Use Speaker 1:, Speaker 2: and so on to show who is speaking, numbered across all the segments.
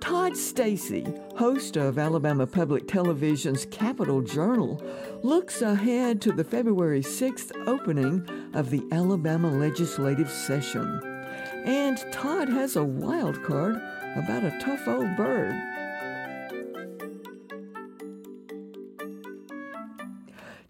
Speaker 1: Todd Stacy, host of Alabama Public Television's Capitol Journal, looks ahead to the February 6th opening of the Alabama legislative session. And Todd has a wild card about a tough old bird.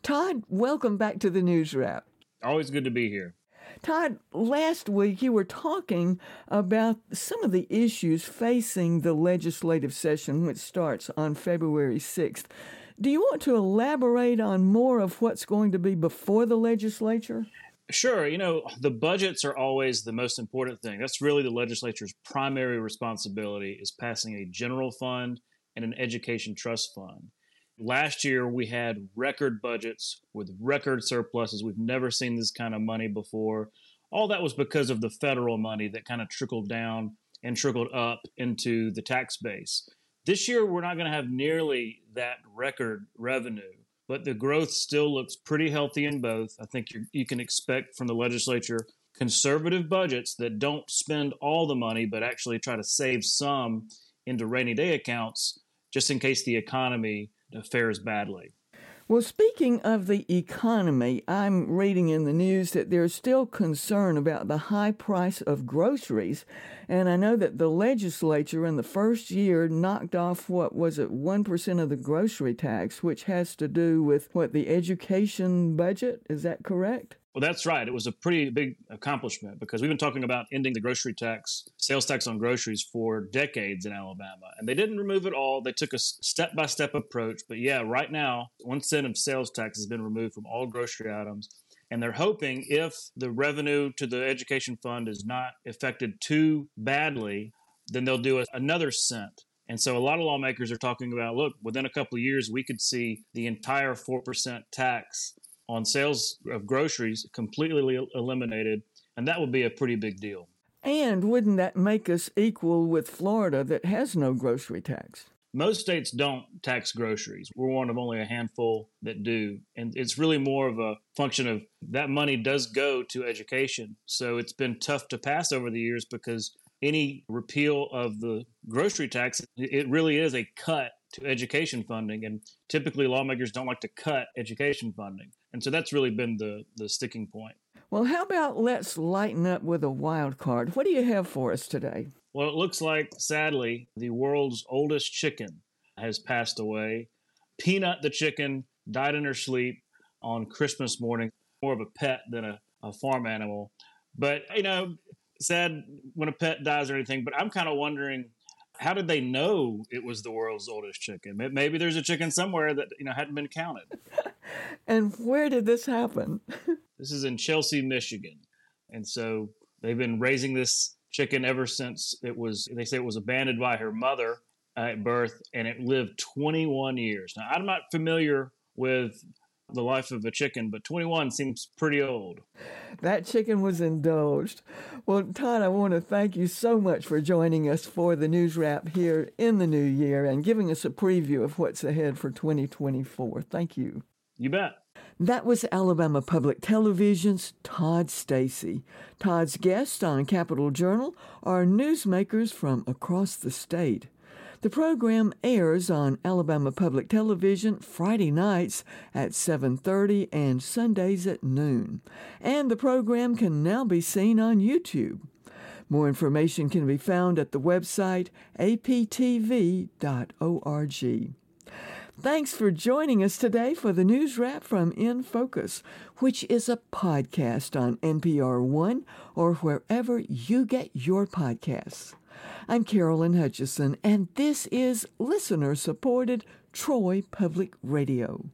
Speaker 1: Todd, welcome back to the News Wrap.
Speaker 2: Always good to be here.
Speaker 1: Todd, last week you were talking about some of the issues facing the legislative session, which starts on February 6th. Do you want to elaborate on more of what's going to be before the legislature?
Speaker 2: Sure. You know, the budgets are always the most important thing. That's really the legislature's primary responsibility is passing a general fund and an education trust fund. Last year, we had record budgets with record surpluses. We've never seen this kind of money before. All that was because of the federal money that kind of trickled down and trickled up into the tax base. This year, we're not going to have nearly that record revenue, but the growth still looks pretty healthy in both. I think you can expect from the legislature conservative budgets that don't spend all the money, but actually try to save some into rainy day accounts just in case the economy fares badly.
Speaker 1: Well, speaking of the economy, I'm reading in the news that there's still concern about the high price of groceries. And I know that the legislature in the first year knocked off what was it, 1% of the grocery tax, which has to do with what, the education budget? Is that correct?
Speaker 2: Well, that's right. It was a pretty big accomplishment because we've been talking about ending the grocery tax, sales tax on groceries for decades in Alabama. And they didn't remove it all. They took a step by step approach. But yeah, right now, one cent of sales tax has been removed from all grocery items. And they're hoping if the revenue to the education fund is not affected too badly, then they'll do another cent. And so a lot of lawmakers are talking about look, within a couple of years, we could see the entire 4% tax on sales of groceries completely eliminated, and that would be a pretty big deal.
Speaker 1: And wouldn't that make us equal with Florida that has no grocery tax?
Speaker 2: Most states don't tax groceries. We're one of only a handful that do. And it's really more of a function of that money does go to education. So it's been tough to pass over the years because any repeal of the grocery tax, it really is a cut to education funding. And typically lawmakers don't like to cut education funding. And so that's really been the, the sticking point.
Speaker 1: Well, how about let's lighten up with a wild card? What do you have for us today?
Speaker 2: Well, it looks like, sadly, the world's oldest chicken has passed away. Peanut the chicken died in her sleep on Christmas morning, more of a pet than a, a farm animal. But, you know, sad when a pet dies or anything, but I'm kind of wondering how did they know it was the world's oldest chicken? Maybe there's a chicken somewhere that you know hadn't been counted.
Speaker 1: and where did this happen?
Speaker 2: this is in Chelsea, Michigan, and so they've been raising this chicken ever since it was. They say it was abandoned by her mother at birth, and it lived 21 years. Now I'm not familiar with the life of a chicken, but 21 seems pretty old.
Speaker 1: That chicken was indulged. Well, Todd, I want to thank you so much for joining us for the news wrap here in the new year and giving us a preview of what's ahead for 2024. Thank you.
Speaker 2: You bet.
Speaker 1: That was Alabama Public Television's Todd Stacy. Todd's guests on Capitol Journal are newsmakers from across the state. The program airs on Alabama Public Television Friday nights at 7:30 and Sundays at noon. And the program can now be seen on YouTube. More information can be found at the website aptv.org. Thanks for joining us today for the news wrap from In Focus, which is a podcast on NPR One or wherever you get your podcasts. I'm Carolyn Hutcheson, and this is listener supported Troy Public Radio.